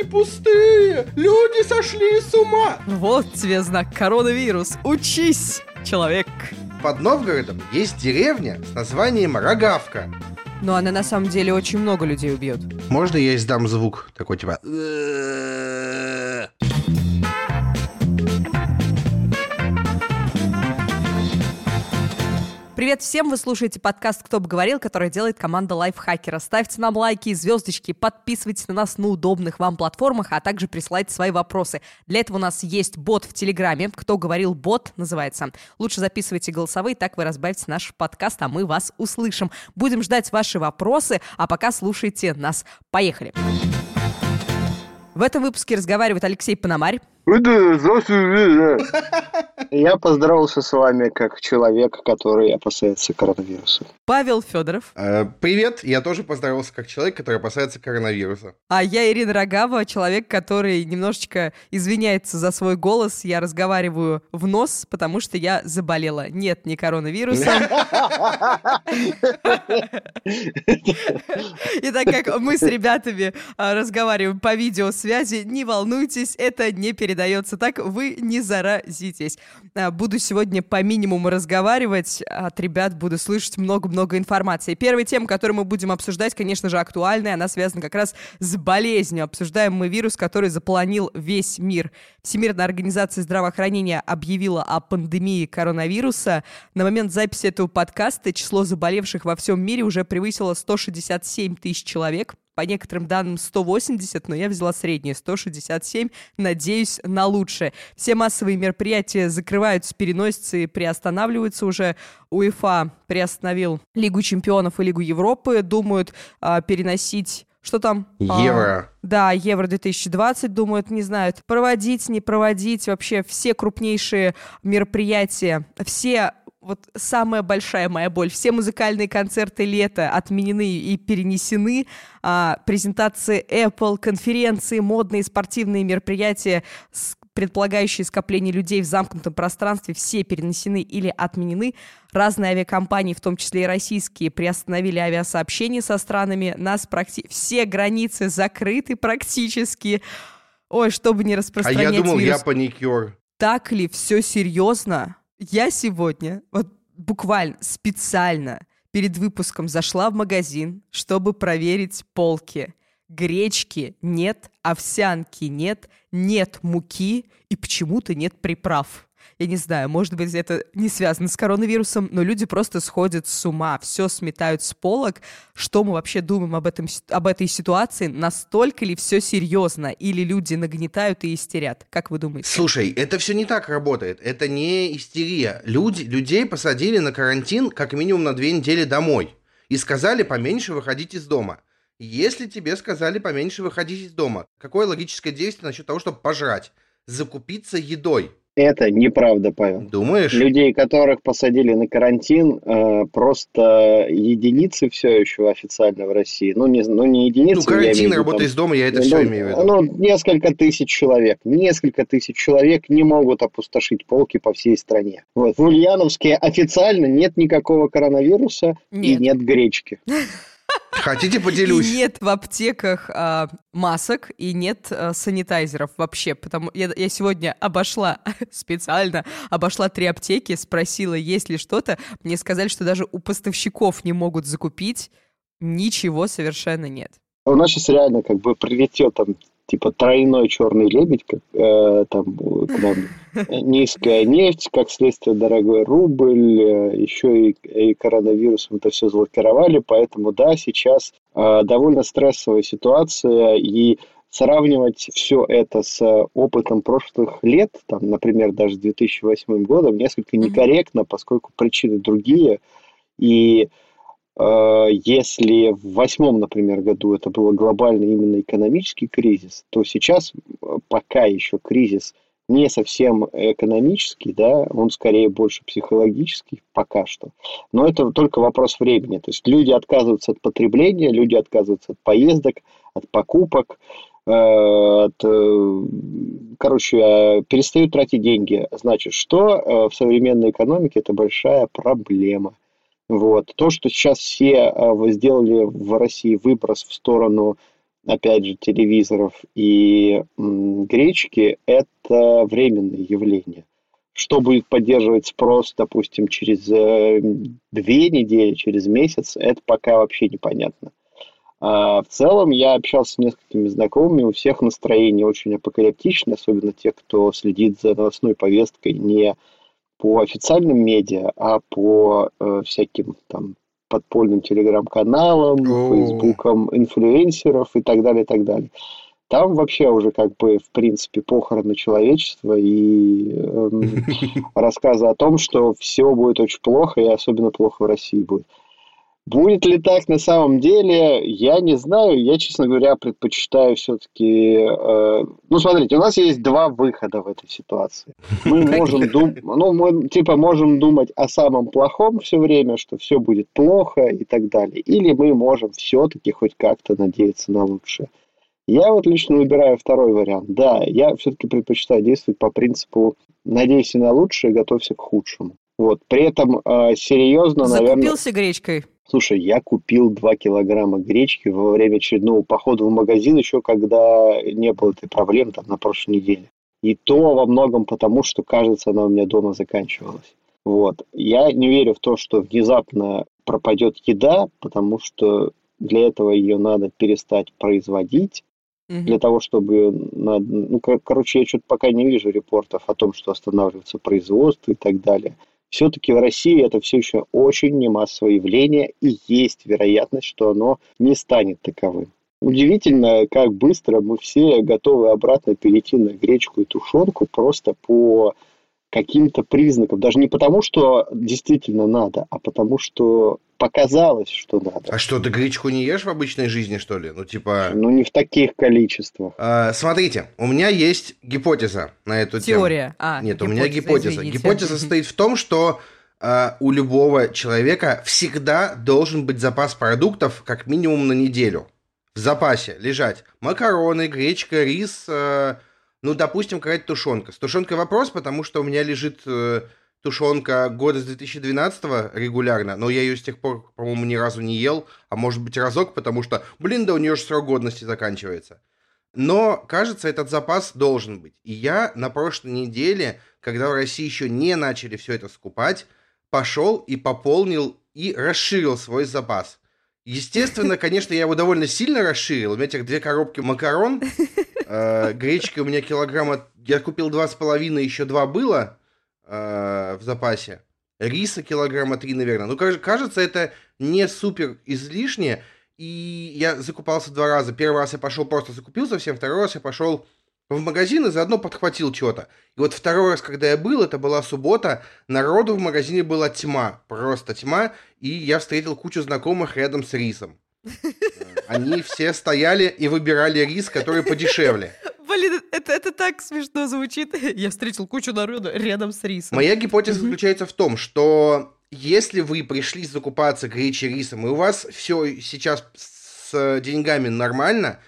Полки пустые! Люди сошли с ума! Вот тебе знак коронавирус. Учись, человек. Под Новгородом есть деревня с названием Рогавка. Но она на самом деле очень много людей убьет. Можно я издам звук такой типа... Привет всем, вы слушаете подкаст «Кто бы говорил», который делает команда Лайфхакера. Ставьте нам лайки, звездочки, подписывайтесь на нас на удобных вам платформах, а также присылайте свои вопросы. Для этого у нас есть бот в Телеграме. «Кто говорил бот» называется. Лучше записывайте голосовые, так вы разбавите наш подкаст, а мы вас услышим. Будем ждать ваши вопросы, а пока слушайте нас. Поехали! В этом выпуске разговаривает Алексей Пономарь. Я поздоровался с вами как человек, который опасается коронавируса. Павел Федоров. Э, Привет, я тоже поздоровался как человек, который опасается коронавируса. А я Ирина Рогава, человек, который немножечко извиняется за свой голос. Я разговариваю в нос, потому что я заболела. Нет, не коронавирусом. И так как мы с ребятами а, разговариваем по видеосвязи, не волнуйтесь, это не передается так, вы не заразитесь. А, Буду сегодня по минимуму разговаривать, от ребят буду слышать много-много информации. Первая тема, которую мы будем обсуждать, конечно же, актуальная, она связана как раз с болезнью. Обсуждаем мы вирус, который заполонил весь мир. Всемирная организация здравоохранения объявила о пандемии коронавируса. На момент записи этого подкаста число заболевших во всем мире уже превысило 167 тысяч человек по некоторым данным 180, но я взяла среднее 167. Надеюсь на лучшее. Все массовые мероприятия закрываются, переносятся и приостанавливаются уже. УЕФА приостановил Лигу чемпионов и Лигу Европы. Думают а, переносить что там? А, Евро. да, Евро 2020, думают, не знают, проводить, не проводить. Вообще все крупнейшие мероприятия, все вот самая большая моя боль. Все музыкальные концерты лета отменены и перенесены. А, презентации Apple, конференции, модные спортивные мероприятия, с- предполагающие скопление людей в замкнутом пространстве, все перенесены или отменены. Разные авиакомпании, в том числе и российские, приостановили авиасообщение со странами. Нас практи... Все границы закрыты практически. Ой, чтобы не А распространять я думал, вирус я паникер. так ли все серьезно? Я сегодня, вот буквально специально перед выпуском зашла в магазин, чтобы проверить полки. Гречки нет, овсянки нет, нет муки и почему-то нет приправ. Я не знаю, может быть, это не связано с коронавирусом, но люди просто сходят с ума, все сметают с полок. Что мы вообще думаем об, этом, об этой ситуации? Настолько ли все серьезно? Или люди нагнетают и истерят? Как вы думаете? Слушай, это все не так работает. Это не истерия. Люди, людей посадили на карантин как минимум на две недели домой. И сказали поменьше выходить из дома. Если тебе сказали поменьше выходить из дома, какое логическое действие насчет того, чтобы пожрать? Закупиться едой. Это неправда, Павел. Думаешь? Людей, которых посадили на карантин, э, просто единицы все еще официально в России. Ну, не, ну, не единицы. Ну, карантин, виду, работа там, из дома, я это ну, все имею в виду. Ну, несколько тысяч человек. Несколько тысяч человек не могут опустошить полки по всей стране. Вот. В Ульяновске официально нет никакого коронавируса и Нет. нет гречки. Хотите И поделюсь? нет в аптеках а, масок и нет а, санитайзеров вообще, потому я, я сегодня обошла специально обошла три аптеки, спросила, есть ли что-то, мне сказали, что даже у поставщиков не могут закупить, ничего совершенно нет. У нас сейчас реально как бы прилетел там типа тройной черный лебедь, как, э, там к нам низкая нефть, как следствие дорогой рубль, э, еще и, и коронавирусом это все заблокировали, поэтому да, сейчас э, довольно стрессовая ситуация. И сравнивать все это с опытом прошлых лет, там, например, даже с 2008 годом, несколько некорректно, поскольку причины другие, и Э, Если в восьмом, например, году это был глобальный именно экономический кризис, то сейчас э, пока еще кризис не совсем экономический, да, он скорее больше психологический пока что. Но это только вопрос времени. То есть люди отказываются от потребления, люди отказываются от поездок, от покупок, э, от, э, короче, э, перестают тратить деньги. Значит, что э, в современной экономике это большая проблема. Вот. То, что сейчас все вы сделали в России выброс в сторону опять же, телевизоров и гречки – это временное явление. Что будет поддерживать спрос, допустим, через э, две недели, через месяц, это пока вообще непонятно. А в целом я общался с несколькими знакомыми, у всех настроение очень апокалиптичное, особенно те, кто следит за новостной повесткой не по официальным медиа, а по э, всяким там подпольным телеграм-каналам, фейсбукам инфлюенсеров и так далее, и так далее. Там вообще уже как бы, в принципе, похороны человечества и э, рассказы о том, что все будет очень плохо, и особенно плохо в России будет. Будет ли так на самом деле, я не знаю. Я, честно говоря, предпочитаю все-таки... Э, ну, смотрите, у нас есть два выхода в этой ситуации. Мы можем думать... Ну, мы, типа, можем думать о самом плохом все время, что все будет плохо и так далее. Или мы можем все-таки хоть как-то надеяться на лучшее. Я вот лично выбираю второй вариант. Да, я все-таки предпочитаю действовать по принципу «надейся на лучшее, готовься к худшему». Вот. При этом э, серьезно, Закупился наверное... Закупился гречкой? Слушай, я купил 2 килограмма гречки во время очередного похода в магазин, еще когда не было этой проблемы, там, на прошлой неделе. И то во многом потому, что, кажется, она у меня дома заканчивалась. Вот. Я не верю в то, что внезапно пропадет еда, потому что для этого ее надо перестать производить. Угу. Для того, чтобы... Надо, ну, короче, я что-то пока не вижу репортов о том, что останавливается производство и так далее все-таки в России это все еще очень немассовое явление, и есть вероятность, что оно не станет таковым. Удивительно, как быстро мы все готовы обратно перейти на гречку и тушенку просто по каким-то признакам. Даже не потому, что действительно надо, а потому, что показалось, что надо. А что, ты гречку не ешь в обычной жизни, что ли? Ну, типа... Ну, не в таких количествах. А, смотрите, у меня есть гипотеза на эту Теория. тему. Теория. А, Нет, гипотеза, у меня гипотеза. Извините. Гипотеза состоит в том, что а, у любого человека всегда должен быть запас продуктов как минимум на неделю. В запасе лежать макароны, гречка, рис, э, ну, допустим, какая-то тушенка. С тушенкой вопрос, потому что у меня лежит э, тушенка года с 2012 регулярно, но я ее с тех пор, по-моему, ни разу не ел, а может быть разок, потому что, блин, да у нее же срок годности заканчивается. Но, кажется, этот запас должен быть. И я на прошлой неделе, когда в России еще не начали все это скупать, пошел и пополнил и расширил свой запас. Естественно, конечно, я его довольно сильно расширил. У меня теперь две коробки макарон, э, гречки у меня килограмма... Я купил два с половиной, еще два было, э, в запасе. Риса килограмма три, наверное. Ну, кажется, это не супер излишне. И я закупался два раза. Первый раз я пошел просто закупил совсем, второй раз я пошел в магазин и заодно подхватил что-то. И вот второй раз, когда я был, это была суббота, народу в магазине была тьма, просто тьма, и я встретил кучу знакомых рядом с рисом. Они все стояли и выбирали рис, который подешевле. Блин, это, это так смешно звучит. Я встретил кучу народа рядом с рисом. Моя гипотеза заключается в том, что если вы пришли закупаться гречей рисом, и у вас все сейчас с деньгами нормально,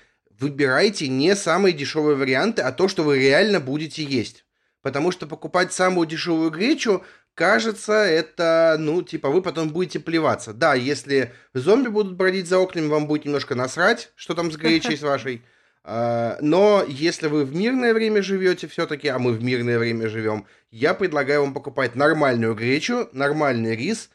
выбирайте не самые дешевые варианты, а то, что вы реально будете есть. Потому что покупать самую дешевую гречу, кажется, это, ну, типа, вы потом будете плеваться. Да, если зомби будут бродить за окнами, вам будет немножко насрать, что там с гречей с вашей. А, но если вы в мирное время живете все-таки, а мы в мирное время живем, я предлагаю вам покупать нормальную гречу, нормальный рис.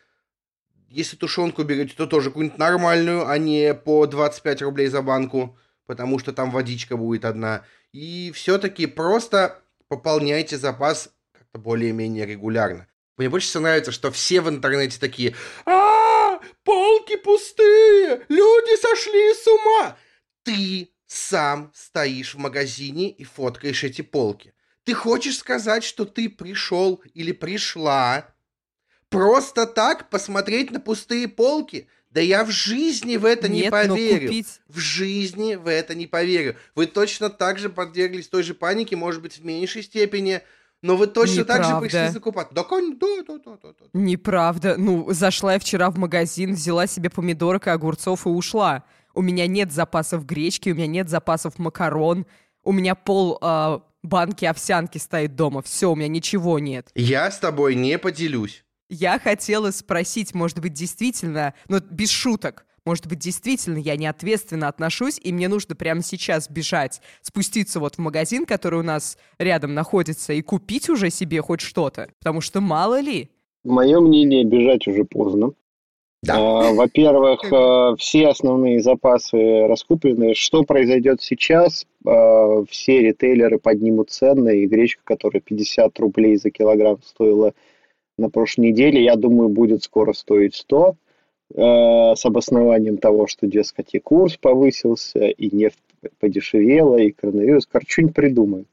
Если тушенку берете, то тоже какую-нибудь нормальную, а не по 25 рублей за банку, потому что там водичка будет одна. И все-таки просто пополняйте запас как-то более-менее регулярно. Мне больше всего нравится, что все в интернете такие а полки пустые, люди сошли с ума. Ты сам стоишь в магазине и фоткаешь эти полки. Ты хочешь сказать, что ты пришел или пришла просто так посмотреть на пустые полки? Да я в жизни в это Нет, не поверю. Купить... В жизни в это не поверю. Вы точно так же подверглись той же панике, может быть, в меньшей степени, но вы точно Неправда. так же пришли закупать. Да, да, да, да, да, да. Неправда. Ну, зашла я вчера в магазин, взяла себе помидорок и огурцов и ушла. У меня нет запасов гречки, у меня нет запасов макарон, у меня пол э, банки овсянки стоит дома. Все, у меня ничего нет. Я с тобой не поделюсь. Я хотела спросить, может быть, действительно, ну, без шуток, Может быть, действительно я неответственно отношусь, и мне нужно прямо сейчас бежать, спуститься вот в магазин, который у нас рядом находится, и купить уже себе хоть что-то. Потому что мало ли. Мое мнение, бежать уже поздно. Да. А, во-первых, э, все основные запасы раскуплены. Что произойдет сейчас? А, все ритейлеры поднимут цены, и гречка, которая 50 рублей за килограмм стоила на прошлой неделе, я думаю, будет скоро стоить 100 э, с обоснованием того, что, дескать, и курс повысился, и нефть подешевела, и коронавирус. Короче, что-нибудь придумают.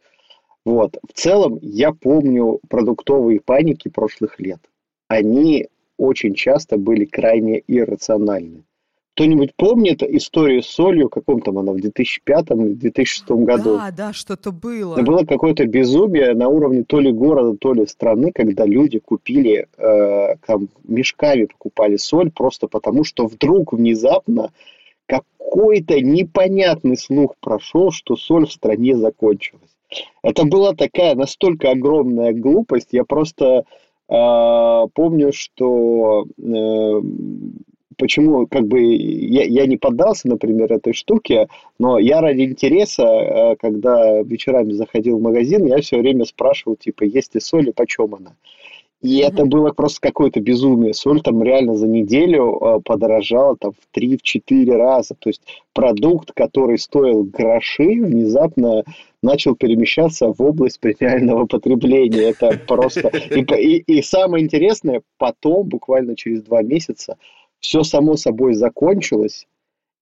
Вот. В целом, я помню продуктовые паники прошлых лет. Они очень часто были крайне иррациональны. Кто-нибудь помнит историю с солью, каком там она, в 2005-2006 году? Да, да, что-то было. Было какое-то безумие на уровне то ли города, то ли страны, когда люди купили, э, там, мешками покупали соль просто потому, что вдруг внезапно какой-то непонятный слух прошел, что соль в стране закончилась. Это была такая настолько огромная глупость, я просто э, помню, что э, почему как бы я, я не поддался, например, этой штуке, но я ради интереса, э, когда вечерами заходил в магазин, я все время спрашивал, типа, есть ли соль и почем она. И mm-hmm. это было просто какое-то безумие. Соль там реально за неделю э, подорожала там в 3-4 раза. То есть продукт, который стоил гроши, внезапно начал перемещаться в область премиального потребления. Это просто... И, и, и самое интересное, потом, буквально через два месяца, все само собой закончилось,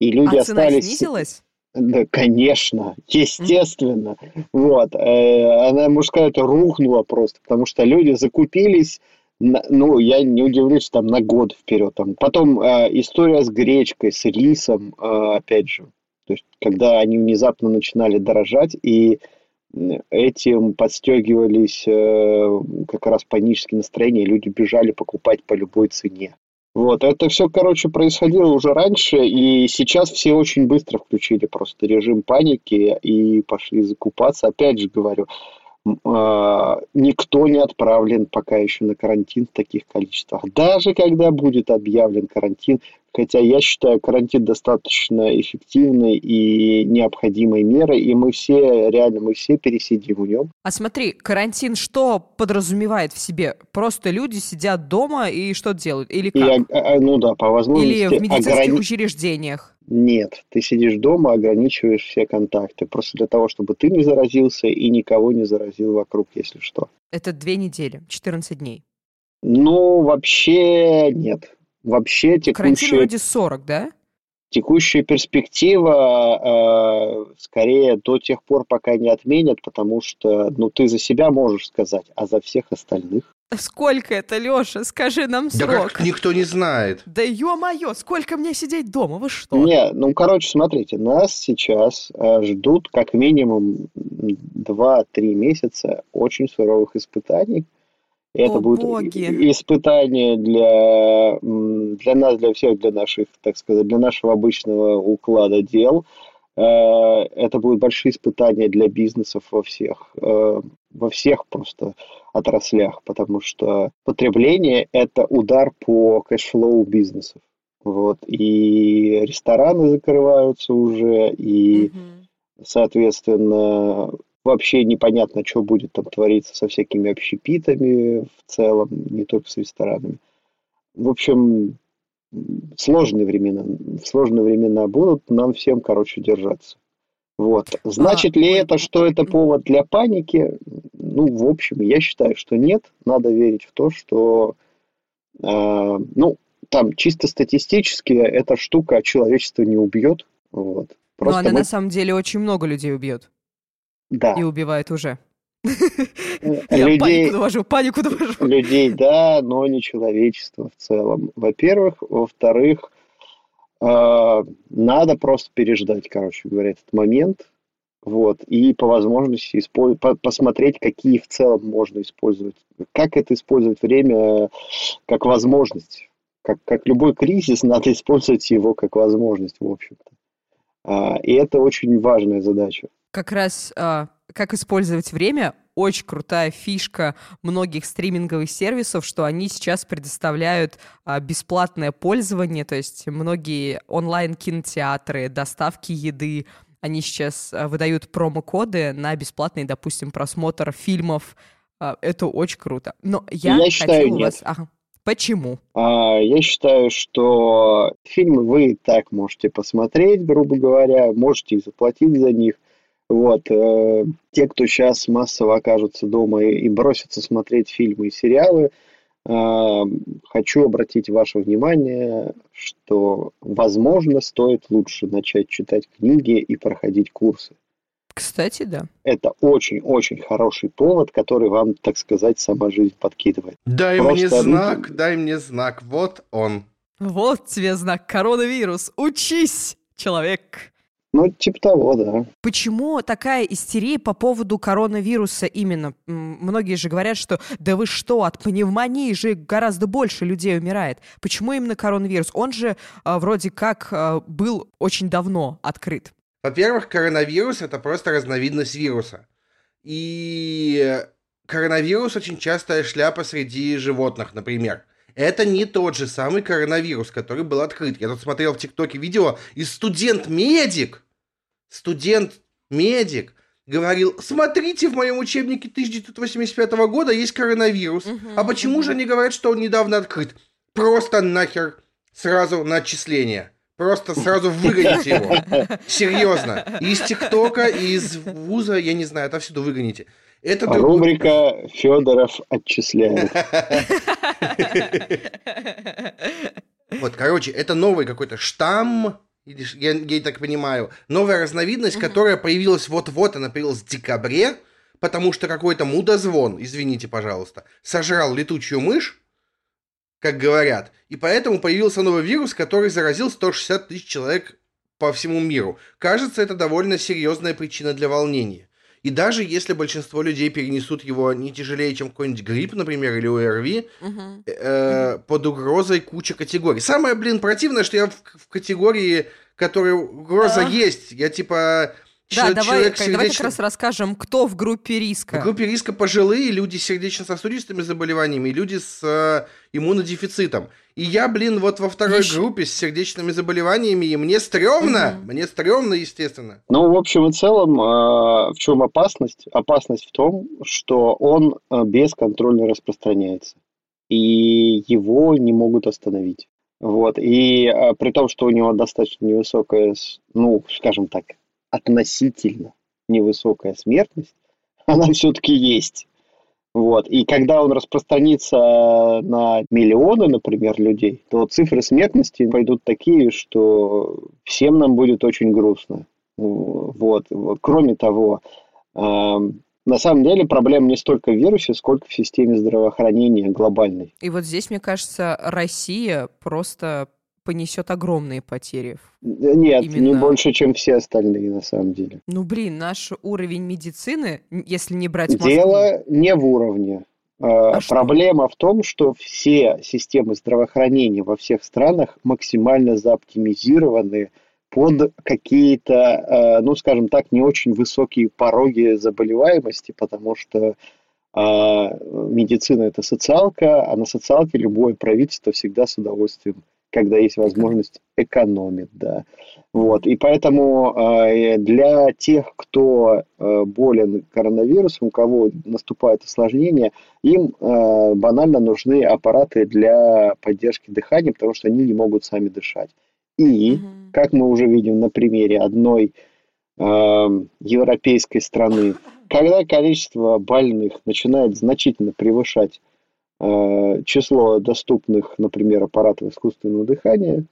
и люди а остались... цена снизилась? Да, конечно, естественно. Mm-hmm. Вот. Э, она, можно сказать, рухнула просто, потому что люди закупились, на, ну, я не удивлюсь, там, на год вперед. Там. Потом э, история с гречкой, с рисом, э, опять же. То есть, когда они внезапно начинали дорожать, и этим подстегивались э, как раз панические настроения, люди бежали покупать по любой цене. Вот, это все, короче, происходило уже раньше, и сейчас все очень быстро включили просто режим паники и пошли закупаться. Опять же говорю, никто не отправлен пока еще на карантин в таких количествах. Даже когда будет объявлен карантин, Хотя я считаю карантин достаточно эффективной и необходимой мерой, и мы все, реально, мы все пересидим в нем. А смотри, карантин что подразумевает в себе? Просто люди сидят дома и что делают? Или как? И, а, ну да, по возможности. Или в медицинских ограни... учреждениях? Нет, ты сидишь дома, ограничиваешь все контакты, просто для того, чтобы ты не заразился и никого не заразил вокруг, если что. Это две недели, 14 дней. Ну, вообще нет. Вообще текущая... Карантин вроде 40, да? Текущая перспектива э, скорее до тех пор, пока не отменят, потому что ну, ты за себя можешь сказать, а за всех остальных. Сколько это, Леша? Скажи нам срок. Да как никто не знает. Да ё-моё, сколько мне сидеть дома? Вы что? Не, ну, короче, смотрите, нас сейчас э, ждут как минимум 2-3 месяца очень суровых испытаний. Это О, будет боги. испытание для, для нас, для всех, для наших, так сказать, для нашего обычного уклада дел. Э, это будут большие испытания для бизнесов во всех, э, во всех просто отраслях, потому что потребление – это удар по cash flow бизнесов. Вот. И рестораны закрываются уже, и, угу. соответственно, вообще непонятно, что будет там твориться со всякими общепитами в целом, не только с ресторанами. В общем, сложные времена. Сложные времена будут, нам всем, короче, держаться. Вот. Значит а, ли это, что это повод для паники? Ну, в общем, я считаю, что нет. Надо верить в то, что, э, ну, там чисто статистически эта штука человечество не убьет. Вот. Просто Но она мы... на самом деле очень много людей убьет. Да. И убивает уже. Я панику довожу, панику довожу. Людей, да, но не человечество в целом. Во-первых. Во-вторых, э, надо просто переждать, короче говоря, этот момент. Вот, и по возможности использ... посмотреть, какие в целом можно использовать. Как это использовать время как возможность. Как, как любой кризис, надо использовать его как возможность, в общем-то. А, и это очень важная задача как раз а, как использовать время очень крутая фишка многих стриминговых сервисов, что они сейчас предоставляют а, бесплатное пользование, то есть многие онлайн-кинотеатры, доставки еды, они сейчас а, выдают промокоды на бесплатный, допустим, просмотр фильмов. А, это очень круто. Но я, я считаю, нет. вас... Ага. Почему? А, я считаю, что фильмы вы так можете посмотреть, грубо говоря, можете заплатить за них. Вот. Э, те, кто сейчас массово окажутся дома и, и бросятся смотреть фильмы и сериалы, э, хочу обратить ваше внимание, что, возможно, стоит лучше начать читать книги и проходить курсы. Кстати, да. Это очень-очень хороший повод, который вам, так сказать, сама жизнь подкидывает. Дай Просто мне знак, дай мне знак. Вот он. Вот тебе знак коронавирус. Учись, человек. Ну, типа того, да. Почему такая истерия по поводу коронавируса именно? Многие же говорят, что да вы что, от пневмонии же гораздо больше людей умирает. Почему именно коронавирус? Он же э, вроде как э, был очень давно открыт. Во-первых, коронавирус это просто разновидность вируса. И коронавирус очень частая шляпа среди животных, например. Это не тот же самый коронавирус, который был открыт. Я тут смотрел в ТикТоке видео, и студент-медик, студент-медик говорил, смотрите, в моем учебнике 1985 года есть коронавирус. Угу, а почему угу. же они говорят, что он недавно открыт? Просто нахер сразу на отчисление. Просто сразу выгоните его. Серьезно. Из ТикТока, из вуза, я не знаю, отовсюду выгоните. Это а рубрика Федоров отчисляет. Вот, короче, это новый какой-то штамм, я, я так понимаю, новая разновидность, которая появилась вот-вот, она появилась в декабре, потому что какой-то мудозвон, извините, пожалуйста, сожрал летучую мышь, как говорят. И поэтому появился новый вирус, который заразил 160 тысяч человек по всему миру. Кажется, это довольно серьезная причина для волнения. И даже если большинство людей перенесут его не тяжелее, чем какой-нибудь грипп, например, или ОРВИ, uh-huh. э, под угрозой куча категорий. Самое, блин, противное, что я в, в категории, которой угроза uh-huh. есть. Я типа да, давай, сердечно... давай как раз расскажем, кто в группе риска. В группе риска пожилые люди с сердечно-сосудистыми заболеваниями люди с э, иммунодефицитом. И я, блин, вот во второй Ешь. группе с сердечными заболеваниями, и мне стрёмно, угу. мне стрёмно, естественно. Ну, в общем и целом, э, в чем опасность? Опасность в том, что он э, бесконтрольно распространяется, и его не могут остановить. Вот, и э, при том, что у него достаточно невысокая, ну, скажем так, относительно невысокая смертность, она все-таки есть. Вот. И когда он распространится на миллионы, например, людей, то цифры смертности пойдут такие, что всем нам будет очень грустно. Вот. Кроме того, на самом деле проблема не столько в вирусе, сколько в системе здравоохранения глобальной. И вот здесь, мне кажется, Россия просто понесет огромные потери. Нет, Именно... не больше, чем все остальные, на самом деле. Ну, блин, наш уровень медицины, если не брать Москву... Дело не в уровне. А, а Проблема что? в том, что все системы здравоохранения во всех странах максимально заоптимизированы под какие-то, а, ну, скажем так, не очень высокие пороги заболеваемости, потому что медицина это социалка, а на социалке любое правительство всегда с удовольствием когда есть возможность экономить, да. Вот, и поэтому э, для тех, кто э, болен коронавирусом, у кого наступает осложнение, им э, банально нужны аппараты для поддержки дыхания, потому что они не могут сами дышать. И, как мы уже видим на примере одной европейской страны, когда количество больных начинает значительно превышать число доступных, например, аппаратов искусственного дыхания,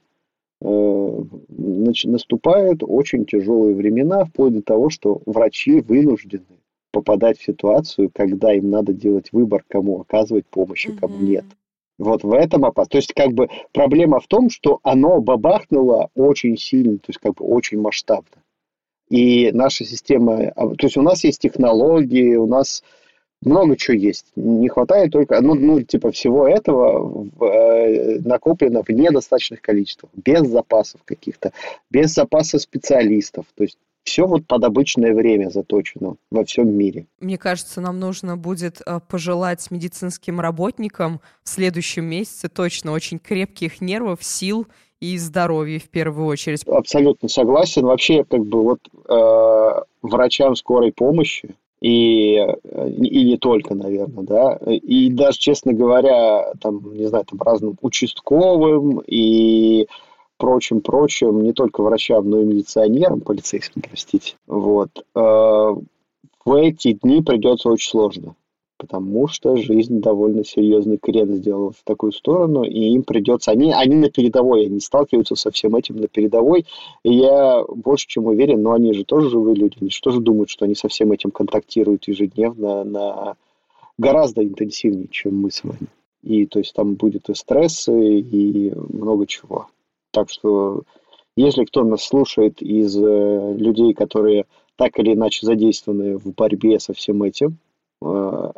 э, наступают очень тяжелые времена, вплоть до того, что врачи вынуждены попадать в ситуацию, когда им надо делать выбор, кому оказывать помощь, а кому нет. Вот в этом опасность. То есть, как бы проблема в том, что оно бабахнуло очень сильно, то есть, как бы очень масштабно. И наша система, а, то есть у нас есть технологии, у нас много чего есть. Не хватает только, ну, ну типа всего этого э, накоплено в недостаточных количествах, без запасов каких-то, без запаса специалистов. То есть Все вот под обычное время заточено во всем мире. Мне кажется, нам нужно будет э, пожелать медицинским работникам в следующем месяце точно очень крепких нервов, сил и здоровья в первую очередь. Абсолютно согласен. Вообще, как бы вот э, врачам скорой помощи и, и не только, наверное, да, и даже, честно говоря, там, не знаю, там разным участковым и прочим, прочим, не только врачам, но и милиционерам, полицейским, простите, вот, э, в эти дни придется очень сложно потому что жизнь довольно серьезный крен сделала в такую сторону, и им придется... Они, они на передовой, они сталкиваются со всем этим на передовой, и я больше чем уверен, но они же тоже живые люди, они же тоже думают, что они со всем этим контактируют ежедневно на гораздо интенсивнее, чем мы с вами. И то есть там будет и стрессы, и много чего. Так что если кто нас слушает из э, людей, которые так или иначе задействованы в борьбе со всем этим, э,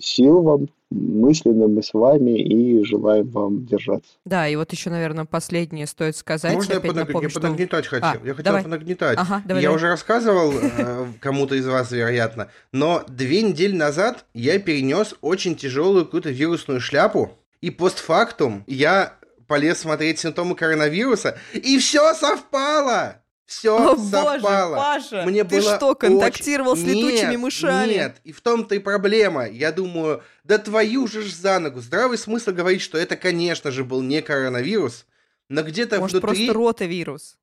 сил вам мысленно мы с вами и желаем вам держаться. Да, и вот еще, наверное, последнее стоит сказать. Можно я, понаг... напомню, что... понагнетать хотел? А, я хотел давай. понагнетать. Ага, давай, я давай. уже рассказывал э, кому-то из вас, вероятно, но две недели назад я перенес очень тяжелую какую-то вирусную шляпу, и постфактум я полез смотреть симптомы коронавируса, и все совпало! Все О, совпало. боже, Паша, Мне ты было что, контактировал очень... с летучими нет, мышами? Нет, и в том-то и проблема. Я думаю, да твою же ж за ногу. Здравый смысл говорить, что это, конечно же, был не коронавирус, но где-то Может, внутри... просто ротавирус?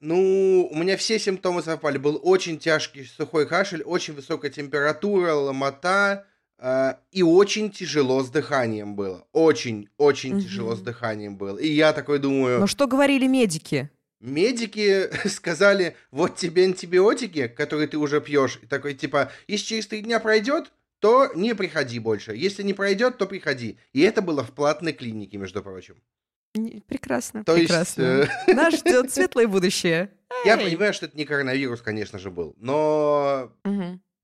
Ну, у меня все симптомы совпали. Был очень тяжкий сухой кашель, очень высокая температура, ломота, э, и очень тяжело с дыханием было. Очень-очень Мгм. тяжело с дыханием было. И я такой думаю... Но что говорили медики? Медики сказали, вот тебе антибиотики, которые ты уже пьешь, и такой типа, если через три дня пройдет, то не приходи больше. Если не пройдет, то приходи. И это было в платной клинике, между прочим. Прекрасно, То есть, прекрасно. э, Нас ждет светлое будущее. я Эй. понимаю, что это не коронавирус, конечно же, был, но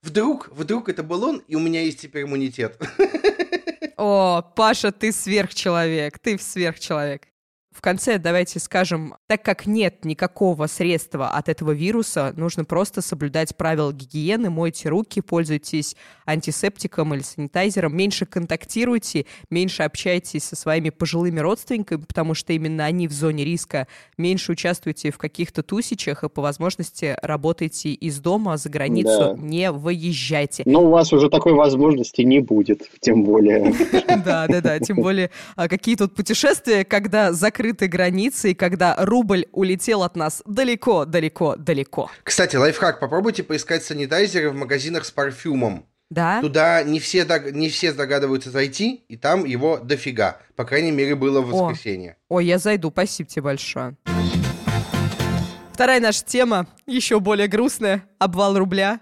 вдруг, вдруг это был он, и у меня есть теперь иммунитет. О, Паша, ты сверхчеловек, ты сверхчеловек. В конце давайте скажем, так как нет никакого средства от этого вируса, нужно просто соблюдать правила гигиены, мойте руки, пользуйтесь антисептиком или санитайзером, меньше контактируйте, меньше общайтесь со своими пожилыми родственниками, потому что именно они в зоне риска, меньше участвуйте в каких-то тусичах и по возможности работайте из дома, за границу Да. не выезжайте. Но у вас уже такой возможности не будет, тем более. Да, да, да. Тем более, а какие тут путешествия, когда закрыты границы и когда рубль улетел от нас далеко, далеко, далеко. Кстати, лайфхак, попробуйте поискать санитайзеры в магазинах с парфюмом. Да? Туда не все, не все догадываются зайти, и там его дофига. По крайней мере, было в О. воскресенье. Ой, я зайду, спасибо тебе большое. Вторая наша тема, еще более грустная, обвал рубля.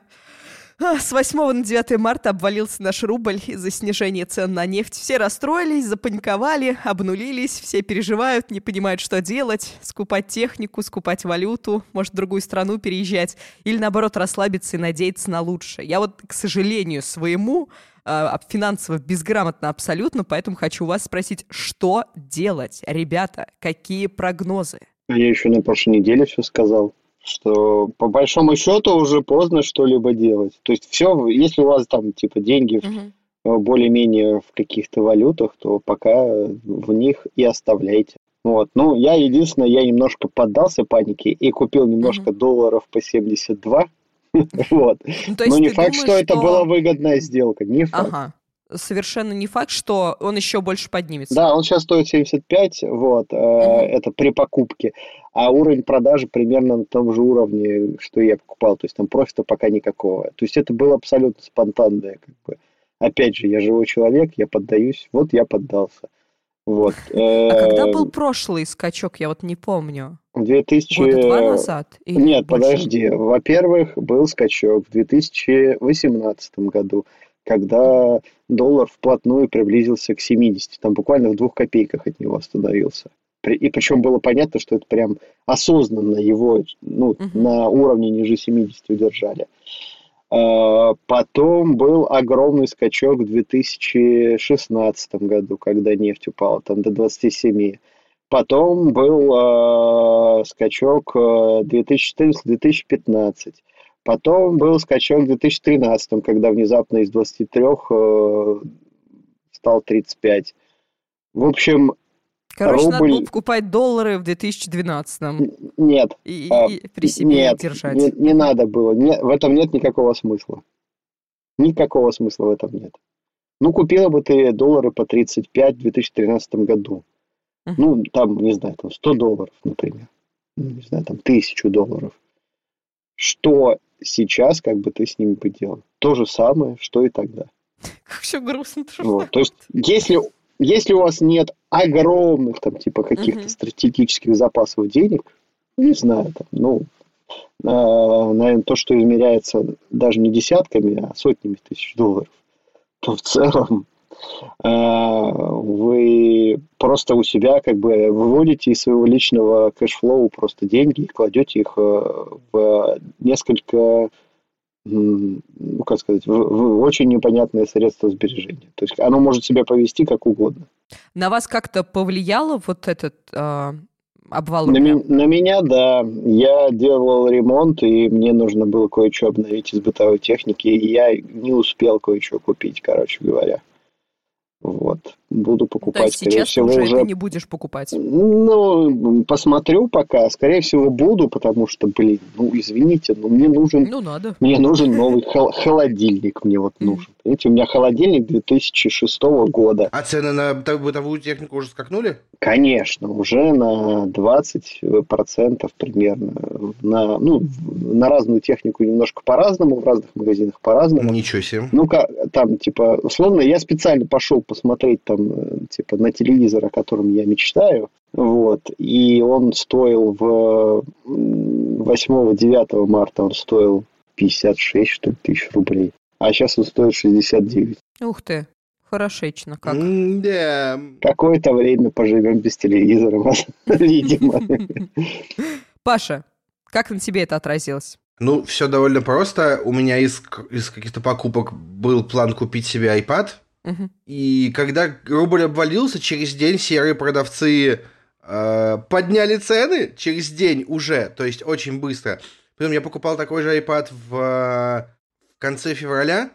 А, С 8 на 9 марта обвалился наш рубль из-за снижения цен на нефть. Все расстроились, запаниковали, обнулились, все переживают, не понимают, что делать. Скупать технику, скупать валюту, может, в другую страну переезжать. Или, наоборот, расслабиться и надеяться на лучшее. Я вот, к сожалению, своему а, финансово безграмотно абсолютно, поэтому хочу у вас спросить, что делать? Ребята, какие прогнозы? Я еще на прошлой неделе все сказал, что по большому счету уже поздно что-либо делать. То есть все, если у вас там типа деньги э, более-менее в каких-то валютах, то пока в них и оставляйте. Вот. Ну, я единственное, я немножко поддался панике и купил немножко долларов по 72. Вот. Ну, Но не факт, что это была выгодная сделка. Не факт. Совершенно не факт, что он еще больше поднимется. Да, он сейчас стоит 75, вот, э, это при покупке, а уровень продажи примерно на том же уровне, что я покупал, то есть там профита пока никакого. То есть это было абсолютно спонтанное, как бы. Опять же, я живой человек, я поддаюсь, вот я поддался. Вот. А когда был прошлый скачок, я вот не помню. в 2000... Года два назад? Или Нет, больше? подожди. Во-первых, был скачок в 2018 году, когда доллар вплотную приблизился к 70. Там буквально в двух копейках от него остановился. И причем было понятно, что это прям осознанно его ну, Мгм. на уровне ниже 70 удержали. А, Потом был огромный скачок в 2016 году, когда нефть упала там до 27. Потом был э, скачок 2014-2015. Потом был скачок в 2013, когда внезапно из 23 э, стал 35. В общем, Короче, рубль... надо было покупать доллары в 2012 Нет. И, а, и при себе нет, держать. Не, не надо было. Не, в этом нет никакого смысла. Никакого смысла в этом нет. Ну, купила бы ты доллары по 35 в 2013 году. Мгм. Ну, там, не знаю, там 100 долларов, например. Ну, Не знаю, там тысячу долларов. Что сейчас, как бы ты с ними бы делал? То же самое, что и тогда. Как все грустно. Вот. То есть, если, если у вас нет огромных, там, типа, каких-то Мгм. стратегических запасов денег, не знаю, там, ну, наверное, то, что измеряется даже не десятками, а сотнями тысяч долларов, то в целом э, вы просто у себя как бы выводите из своего личного cash flow просто деньги и кладете их э, в несколько ну, как сказать, в, в очень непонятное средство сбережения. То есть оно может себя повести как угодно. На вас как-то повлияло вот этот а, обвал На, ми- на меня, да, я делал ремонт, и мне нужно было кое-что обновить из бытовой техники, и я не успел кое-что купить, короче говоря. Вот. Буду То покупать, есть скорее всего, уже уже... это не будешь покупать. Ну, посмотрю пока. Скорее всего, буду, потому что, блин, ну, извините, но мне нужен Ну, надо. Мне нужен новый хол- холодильник, мне вот нужен. Понимаете, у меня холодильник 2006 года. А цены на быто- бытовую технику уже скакнули? Конечно, уже на 20% примерно. На, ну, на разную технику немножко по-разному, в разных магазинах по-разному. Ничего себе. Ну, ка- там, типа, условно, я специально пошел посмотреть там, типа, на телевизор, о котором я мечтаю, вот, и он стоил в 8-9 марта, он стоил 56, что ли, тысяч рублей, а сейчас он стоит 69. Ух ты. Хорошечно как. Да. Какое-то время поживем без телевизора, видимо. Паша, как на тебе это отразилось? Ну, все довольно просто. У меня из, из каких-то покупок был план купить себе iPad. И когда рубль обвалился, через день серые продавцы э, подняли цены. Через день уже, то есть очень быстро. Потом я покупал такой же iPad в, э, в конце февраля,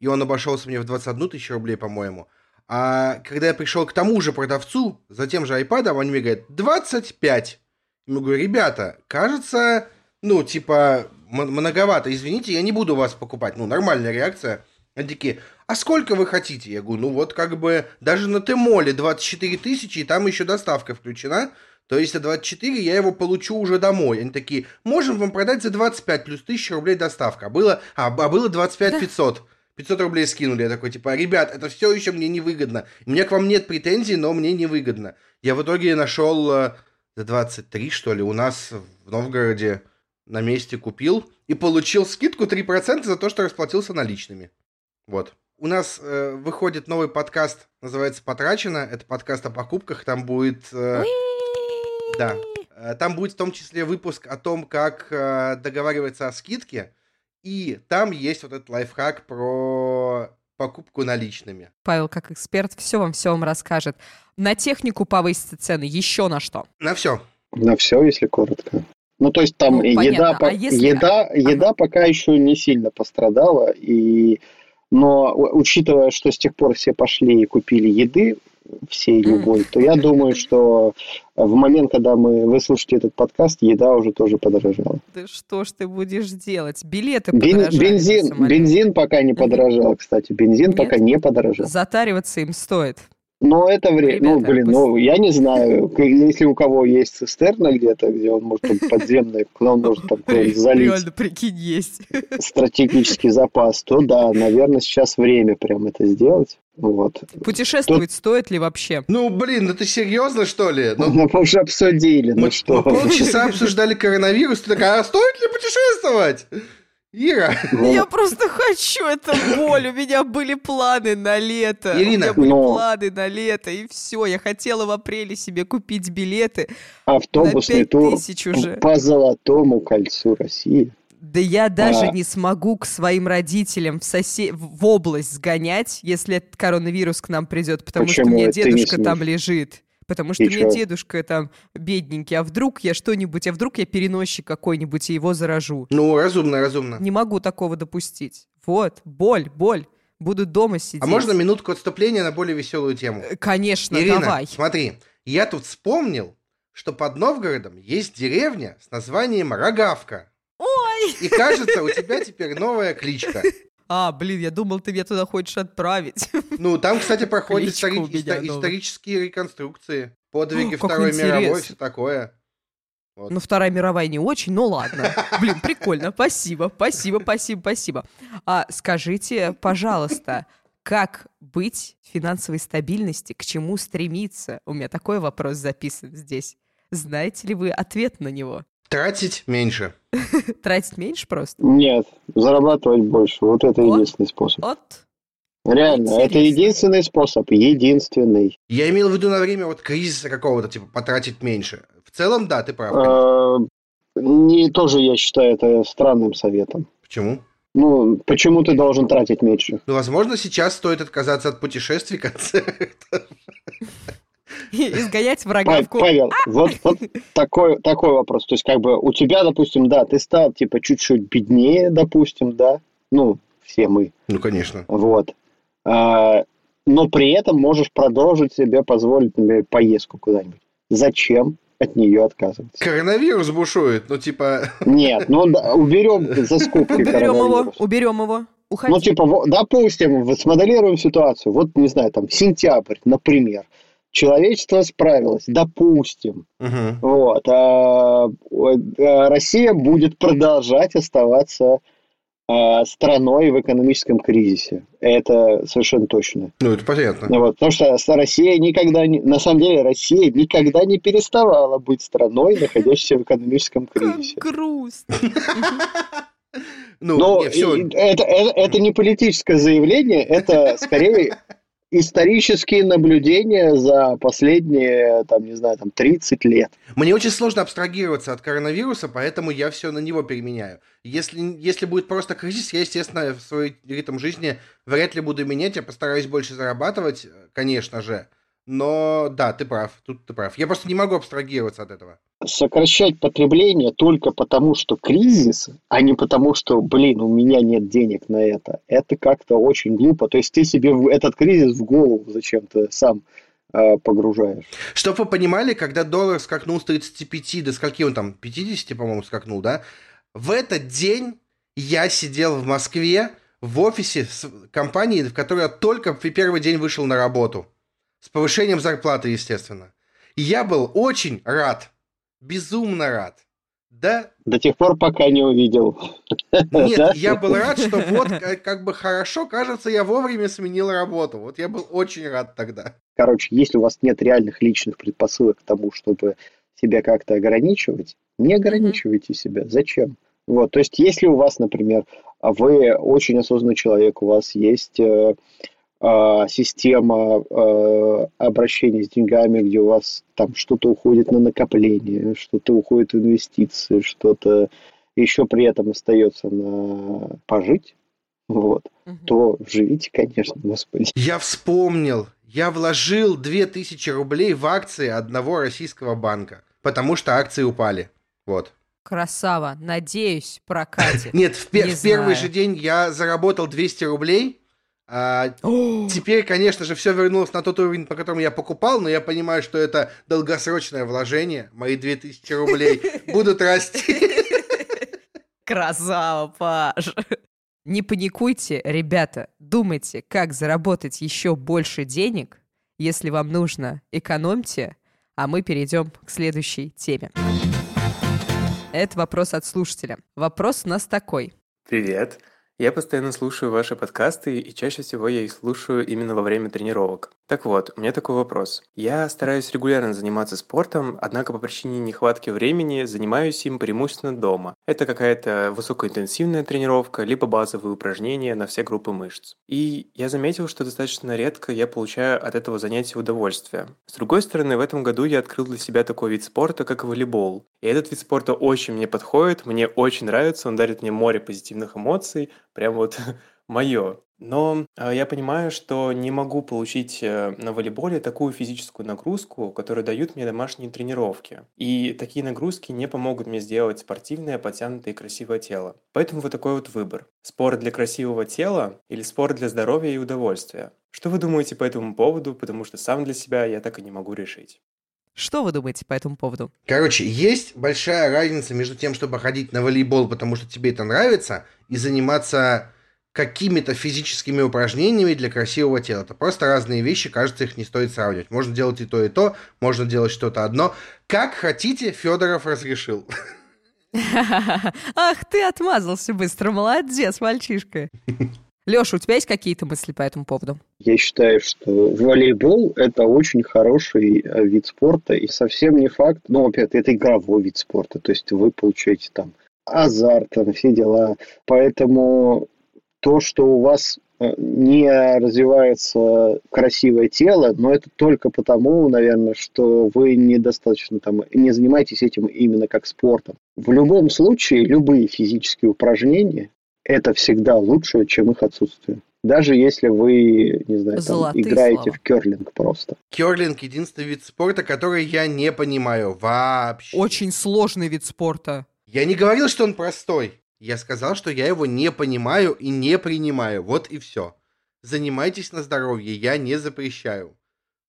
и он обошелся мне в 21 тысячу рублей, по-моему. А когда я пришел к тому же продавцу за тем же iPad, они мне говорят 25. Я говорю, ребята, кажется, ну, типа, многовато, извините, я не буду вас покупать. Ну, нормальная реакция. Они такие, а сколько вы хотите? Я говорю, ну вот как бы даже на Тмоле 24 тысячи, и там еще доставка включена. То есть за 24 я его получу уже домой. Они такие, можем вам продать за 25 плюс 1000 рублей доставка. А было, а, а было 25 500. 500 рублей скинули. Я такой, типа, ребят, это все еще мне невыгодно. У меня к вам нет претензий, но мне невыгодно. Я в итоге нашел э, за 23, что ли, у нас в Новгороде на месте купил и получил скидку 3% за то, что расплатился наличными. Вот. У нас э, выходит новый подкаст, называется «Потрачено». Это подкаст о покупках. Там будет... э, да. Э, Там будет в том числе выпуск о том, как э, договариваться о скидке. И там есть вот этот лайфхак про покупку наличными. Павел, как эксперт, все вам, все вам расскажет. На технику повысятся цены, еще на что? На все. На все, если коротко. Ну, то есть там Ну, еда, понятно. по- А если- еда, еда пока еще не сильно пострадала, и... но учитывая, что с тех пор все пошли и купили еды всей любой, то я думаю, что в момент, когда мы вы слушаете этот подкаст, еда уже тоже подорожала. Да что ж ты будешь делать? Билеты Бен- бензин, бензин пока не подорожал, кстати. Бензин Нет? пока не подорожал. Затариваться им стоит. Но это время, ну, блин, пусть- ну, я не знаю, если у кого есть цистерна где-то, где он может там подземный, куда он может там залить Реально, прикинь, есть. стратегический запас, то да, наверное, сейчас время прям это сделать. Вот. Путешествовать стоит ли вообще? Ну, блин, ну ты серьезно, что ли? Ну, Мы уже обсудили, ну мы, что. мы полчаса обсуждали коронавирус, ты такая, а стоит ли путешествовать? Ира, Ну, Я просто хочу, это боль. У меня были планы на лето. Ирина, У меня были но- планы на лето, и все. Я хотела в апреле себе купить билеты Автобусный на тур 5000 уже. по Золотому кольцу России. Да я даже А. не смогу к своим родителям в, сосе... в область сгонять, если этот коронавирус к нам придет, потому что у Почему меня ты не дедушка там лежит. Потому что меня чё? дедушка там бедненький, а вдруг я что-нибудь, а вдруг я переносчик какой-нибудь и его заражу. Ну, разумно, разумно. Не могу такого допустить. Вот, боль, боль. Буду дома сидеть. А можно минутку отступления на более веселую тему? Э, Конечно, Ирина, давай. смотри, я тут вспомнил, что под Новгородом есть деревня с названием Рогавка. Ой! И кажется, у тебя теперь новая кличка. А, блин, я думал, ты меня туда хочешь отправить. Ну, там, кстати, проходят истори- меня исто- новая. исторические реконструкции, подвиги О, Второй мировой, интересно. все такое. Вот. Ну, Вторая мировая не очень, ну ладно. Блин, прикольно. Спасибо, спасибо, спасибо, спасибо. А скажите, пожалуйста, как быть финансовой стабильности, к чему стремиться? У меня такой вопрос записан здесь. Знаете ли вы ответ на него? Тратить меньше. Тратить меньше просто? Нет, зарабатывать больше. Вот это Вот. единственный способ. Вот. Реально, это Интересно. единственный способ. Единственный. Я имел в виду на время вот кризиса какого-то, типа, потратить меньше. В целом, да, ты прав. Э, Не тоже я считаю это странным советом. Почему? Ну, почему ты должен тратить меньше? Ну, возможно, сейчас стоит отказаться от путешествий, концертов. Изгонять врага в. Павел, вот, вот такой, такой вопрос. То есть, как бы у тебя, допустим, да, ты стал типа чуть-чуть беднее, допустим, да. Ну, все мы. Ну, конечно. Вот. А, но при этом можешь продолжить себе позволить, например, поездку куда-нибудь. Зачем от нее отказываться? Коронавирус бушует, ну, типа... Нет, ну да, уберем за скобки Уберем его, уберем его. Уходи. Ну, типа, допустим, смоделируем ситуацию. Вот, не знаю, там, сентябрь, например. Человечество справилось, допустим. Мгм. Вот. А, а Россия будет продолжать оставаться а, страной в экономическом кризисе. Это совершенно точно. Ну, это понятно. Ну Вот, потому что Россия никогда не... На самом деле, Россия никогда не переставала быть страной, находящейся в экономическом Как кризисе. грустно. Ну, Но не, все. это, это, это не политическое заявление, это скорее исторические наблюдения за последние, там, не знаю, там, 30 лет. Мне очень сложно абстрагироваться от коронавируса, поэтому я все на него переменяю. Если, если будет просто кризис, я, естественно, в свой ритм жизни вряд ли буду менять, я постараюсь больше зарабатывать, конечно же. Но да, ты прав, тут ты прав. Я просто не могу абстрагироваться от этого. Сокращать потребление только потому, что кризис, а не потому, что, блин, у меня нет денег на это. Это как-то очень глупо. То есть ты себе этот кризис в голову зачем-то сам э, погружаешь. Чтоб вы понимали, когда доллар скакнул с 35 до скольки он там, 50, по-моему, скакнул, да? В этот день я сидел в Москве в офисе с компании, в которой я только в первый день вышел на работу. С повышением зарплаты, естественно. И я был очень рад. Безумно рад. Да, До тех пор, пока не увидел. нет, Да? я был рад, что вот как, как бы хорошо, кажется, я вовремя сменил работу. Вот я был очень рад тогда. Короче, если у вас нет реальных личных предпосылок к тому, чтобы себя как-то ограничивать, не ограничивайте себя. Зачем? Вот, то есть, если у вас, например, вы очень осознанный человек, у вас есть э, система э, обращения с деньгами, где у вас там что-то уходит на накопление, что-то уходит в инвестиции, что-то еще при этом остается на пожить, вот, Мгм. то живите, конечно, господи. Я вспомнил. Я вложил 2000 рублей в акции одного российского банка, потому что акции упали. Вот. Красава. Надеюсь, прокатит. Нет, в, пе- Не в первый же день я заработал 200 рублей. А, теперь, конечно же, все вернулось на тот уровень, по которому я покупал, но я понимаю, что это долгосрочное вложение. Мои 2000 рублей будут расти. Красава, Паш. Не паникуйте, ребята. Думайте, как заработать еще больше денег. Если вам нужно, экономьте. А мы перейдем к следующей теме. Это вопрос от слушателя. Вопрос у нас такой. Привет. Я постоянно слушаю ваши подкасты, и чаще всего я их слушаю именно во время тренировок. Так вот, у меня такой вопрос. Я стараюсь регулярно заниматься спортом, однако по причине нехватки времени занимаюсь им преимущественно дома. Это какая-то высокоинтенсивная тренировка, либо базовые упражнения на все группы мышц. И я заметил, что достаточно редко я получаю от этого занятия удовольствие. С другой стороны, в этом году я открыл для себя такой вид спорта, как волейбол. И этот вид спорта очень мне подходит, мне очень нравится, он дарит мне море позитивных эмоций, прям вот мое. Но э, я понимаю, что не могу получить э, на волейболе такую физическую нагрузку, которую дают мне домашние тренировки. И такие нагрузки не помогут мне сделать спортивное, подтянутое и красивое тело. Поэтому вот такой вот выбор. Спорт для красивого тела или спорт для здоровья и удовольствия. Что вы думаете по этому поводу? Потому что сам для себя я так и не могу решить. Что вы думаете по этому поводу? Короче, есть большая разница между тем, чтобы ходить на волейбол, потому что тебе это нравится, и заниматься какими-то физическими упражнениями для красивого тела. Это просто разные вещи, кажется, их не стоит сравнивать. Можно делать и то, и то, можно делать что-то одно. Как хотите, Федоров разрешил. Ах, ты отмазался быстро, молодец, мальчишка. Леша, у тебя есть какие-то мысли по этому поводу? Я считаю, что волейбол – это очень хороший э, вид спорта, и совсем не факт, ну, опять, это игровой вид спорта, то есть вы получаете там азарт, там, все дела. Поэтому то, что у вас э, не развивается красивое тело, но это только потому, наверное, что вы недостаточно там, не занимаетесь этим именно как спортом. В любом случае, любые физические упражнения – это всегда лучше, чем их отсутствие. Даже если вы, не знаю, там, играете слова. в керлинг просто. Керлинг – единственный вид спорта, который я не понимаю вообще. Очень сложный вид спорта. Я не говорил, что он простой. Я сказал, что я его не понимаю и не принимаю. Вот и все. Занимайтесь на здоровье, я не запрещаю.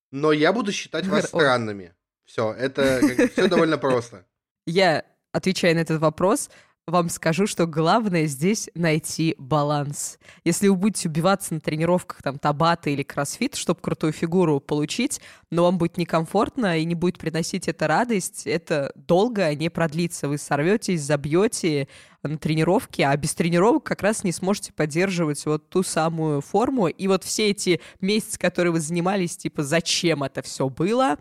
Но я буду считать вас странными. Все, это все довольно просто. Я, отвечая на этот вопрос, вам скажу, что главное здесь найти баланс. Если вы будете убиваться на тренировках там табата или кроссфит, чтобы крутую фигуру получить, но вам будет некомфортно и не будет приносить это радость, это долго не продлится. Вы сорветесь, забьете, на тренировке, а без тренировок как раз не сможете поддерживать вот ту самую форму. И вот все эти месяцы, которые вы занимались, типа, зачем это все было,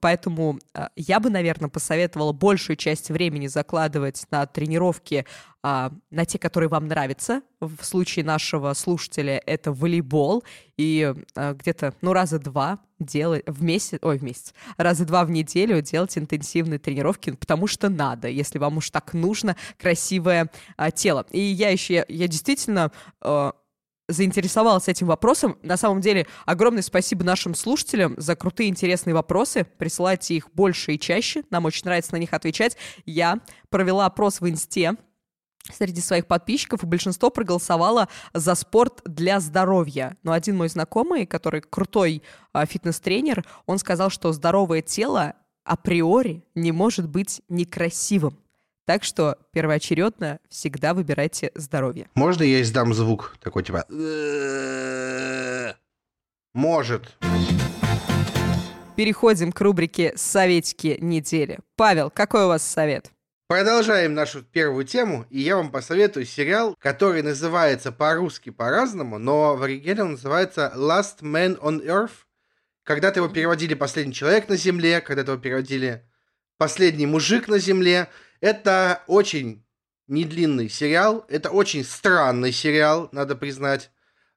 поэтому а, я бы, наверное, посоветовала большую часть времени закладывать на тренировки а, на те, которые вам нравятся. В случае нашего слушателя это волейбол. И а, где-то, ну, раза два делать в месяц, ой, в месяц, раза два в неделю делать интенсивные тренировки, потому что надо, если вам уж так нужно красивое а, тело. И я еще, я действительно... А, заинтересовалась этим вопросом. На самом деле, огромное спасибо нашим слушателям за крутые интересные вопросы. Присылайте их больше и чаще. Нам очень нравится на них отвечать. Я провела опрос в Инсте среди своих подписчиков, и большинство проголосовало за спорт для здоровья. Но один мой знакомый, который крутой а, фитнес-тренер, он сказал, что здоровое тело априори не может быть некрасивым. Так что первоочередно всегда выбирайте здоровье. Можно я издам звук такой типа? Может. Переходим к рубрике «Советики недели». Павел, какой у вас совет? Продолжаем нашу первую тему, и я вам посоветую сериал, который называется по-русски по-разному, но в оригинале он называется Last Man on Earth. Когда-то его переводили «Последний человек на земле», когда-то его переводили «Последний мужик на земле». Это очень недлинный сериал, это очень странный сериал, надо признать.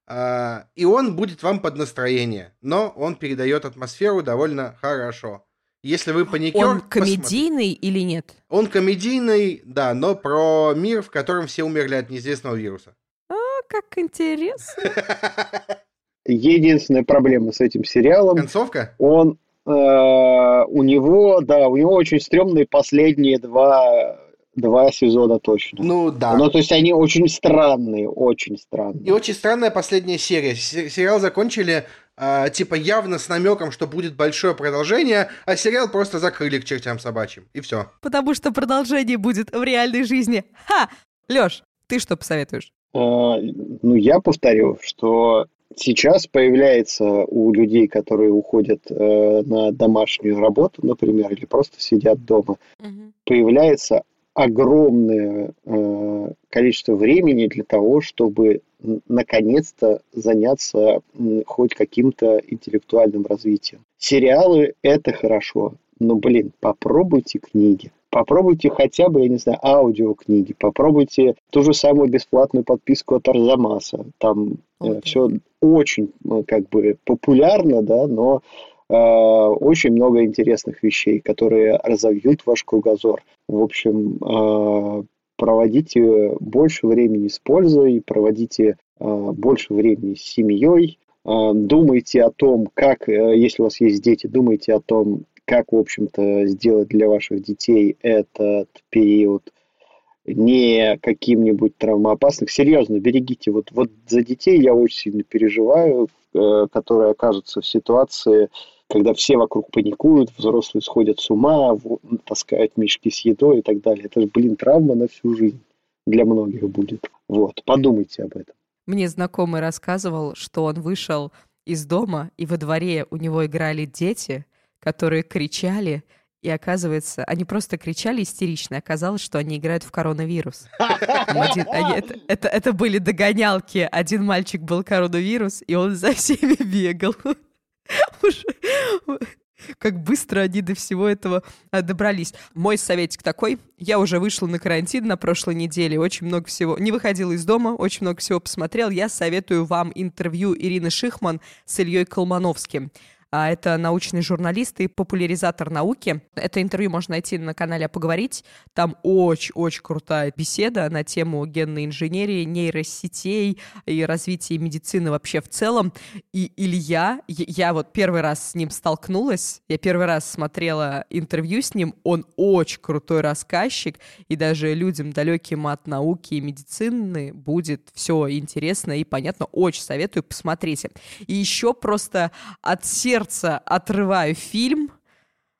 А, и он будет вам под настроение, но он передает атмосферу довольно хорошо. Если вы паникер... Он комедийный посмотрите. или нет? Он комедийный, да, но про мир, в котором все умерли от неизвестного вируса. А, как интересно. Единственная проблема с этим сериалом... Концовка? Он... Э, у него, да, у него очень стрёмные последние два два сезона точно. Ну да. Ну то есть они очень странные, очень странные. И очень странная последняя серия. Сериал закончили э, типа явно с намеком, что будет большое продолжение, а сериал просто закрыли к чертям собачьим. И все. Потому что продолжение будет в реальной жизни. Ха! Лёш, ты что посоветуешь? А, ну, я повторю, что сейчас появляется у людей, которые уходят э, на домашнюю работу, например, или просто сидят дома, угу. появляется огромное э, количество времени для того, чтобы наконец-то заняться хоть каким-то интеллектуальным развитием. Сериалы – это хорошо, но, блин, попробуйте книги. Попробуйте хотя бы, я не знаю, аудиокниги, попробуйте ту же самую бесплатную подписку от Арзамаса. Там э, все очень э, как бы популярно, да, но э, очень много интересных вещей, которые разовьют ваш кругозор. В общем, э, проводите больше времени с пользой, проводите больше времени с семьей, думайте о том, как, если у вас есть дети, думайте о том, как, в общем-то, сделать для ваших детей этот период не каким-нибудь травмоопасным. Серьезно, берегите. Вот, вот за детей я очень сильно переживаю, э, которые окажутся в ситуации, когда все вокруг паникуют, взрослые сходят с ума, таскают мешки с едой и так далее. Это же, блин, травма на всю жизнь для многих будет. Вот, подумайте об этом. Мне знакомый рассказывал, что он вышел из дома, и во дворе у него играли дети – которые кричали, и оказывается, они просто кричали истерично. Оказалось, что они играют в коронавирус. Один, они, это, это, это были догонялки. Один мальчик был коронавирус, и он за всеми бегал. Как быстро они до всего этого а, добрались. Мой советик такой. Я уже вышла на карантин на прошлой неделе. Очень много всего. Не выходила из дома, очень много всего посмотрел. Я советую вам интервью Ирины Шихман с Ильей Колмановским. А, это научный журналист и популяризатор науки. Это интервью можно найти на канале «Поговорить». Там очень-очень крутая беседа на тему генной инженерии, нейросетей и развития медицины вообще в целом. И Илья, я вот первый раз с ним столкнулась, я первый раз смотрела интервью с ним, он очень крутой рассказчик, и даже людям, далеким от науки и медицины, будет все интересно и понятно. Очень советую, посмотрите. И еще просто от сердца сердца отрываю фильм.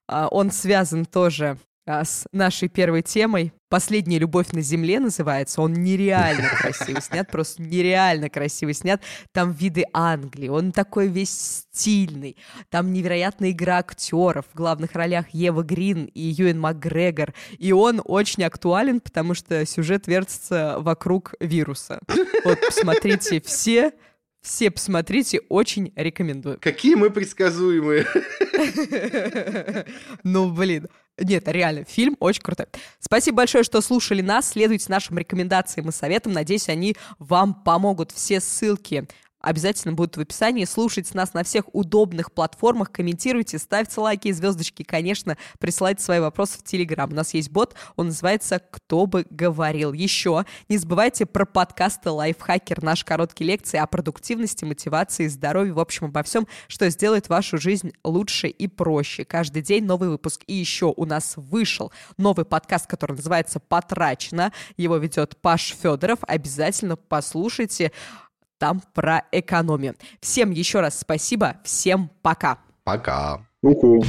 А, он связан тоже а, с нашей первой темой. «Последняя любовь на земле» называется. Он нереально красиво снят, просто нереально красиво снят. Там виды Англии, он такой весь стильный. Там невероятная игра актеров. В главных ролях Ева Грин и Юэн Макгрегор. И он очень актуален, потому что сюжет вертится вокруг вируса. Вот посмотрите все все посмотрите, очень рекомендую. Какие мы предсказуемые. Ну, блин. Нет, реально, фильм очень крутой. Спасибо большое, что слушали нас. Следуйте нашим рекомендациям и советам. Надеюсь, они вам помогут. Все ссылки обязательно будут в описании. Слушайте нас на всех удобных платформах, комментируйте, ставьте лайки звездочки. Конечно, присылайте свои вопросы в Телеграм. У нас есть бот, он называется «Кто бы говорил». Еще не забывайте про подкасты «Лайфхакер», наши короткие лекции о продуктивности, мотивации, здоровье, в общем, обо всем, что сделает вашу жизнь лучше и проще. Каждый день новый выпуск. И еще у нас вышел новый подкаст, который называется «Потрачено». Его ведет Паш Федоров. Обязательно послушайте там про экономию. Всем еще раз спасибо, всем пока. Пока. Угу.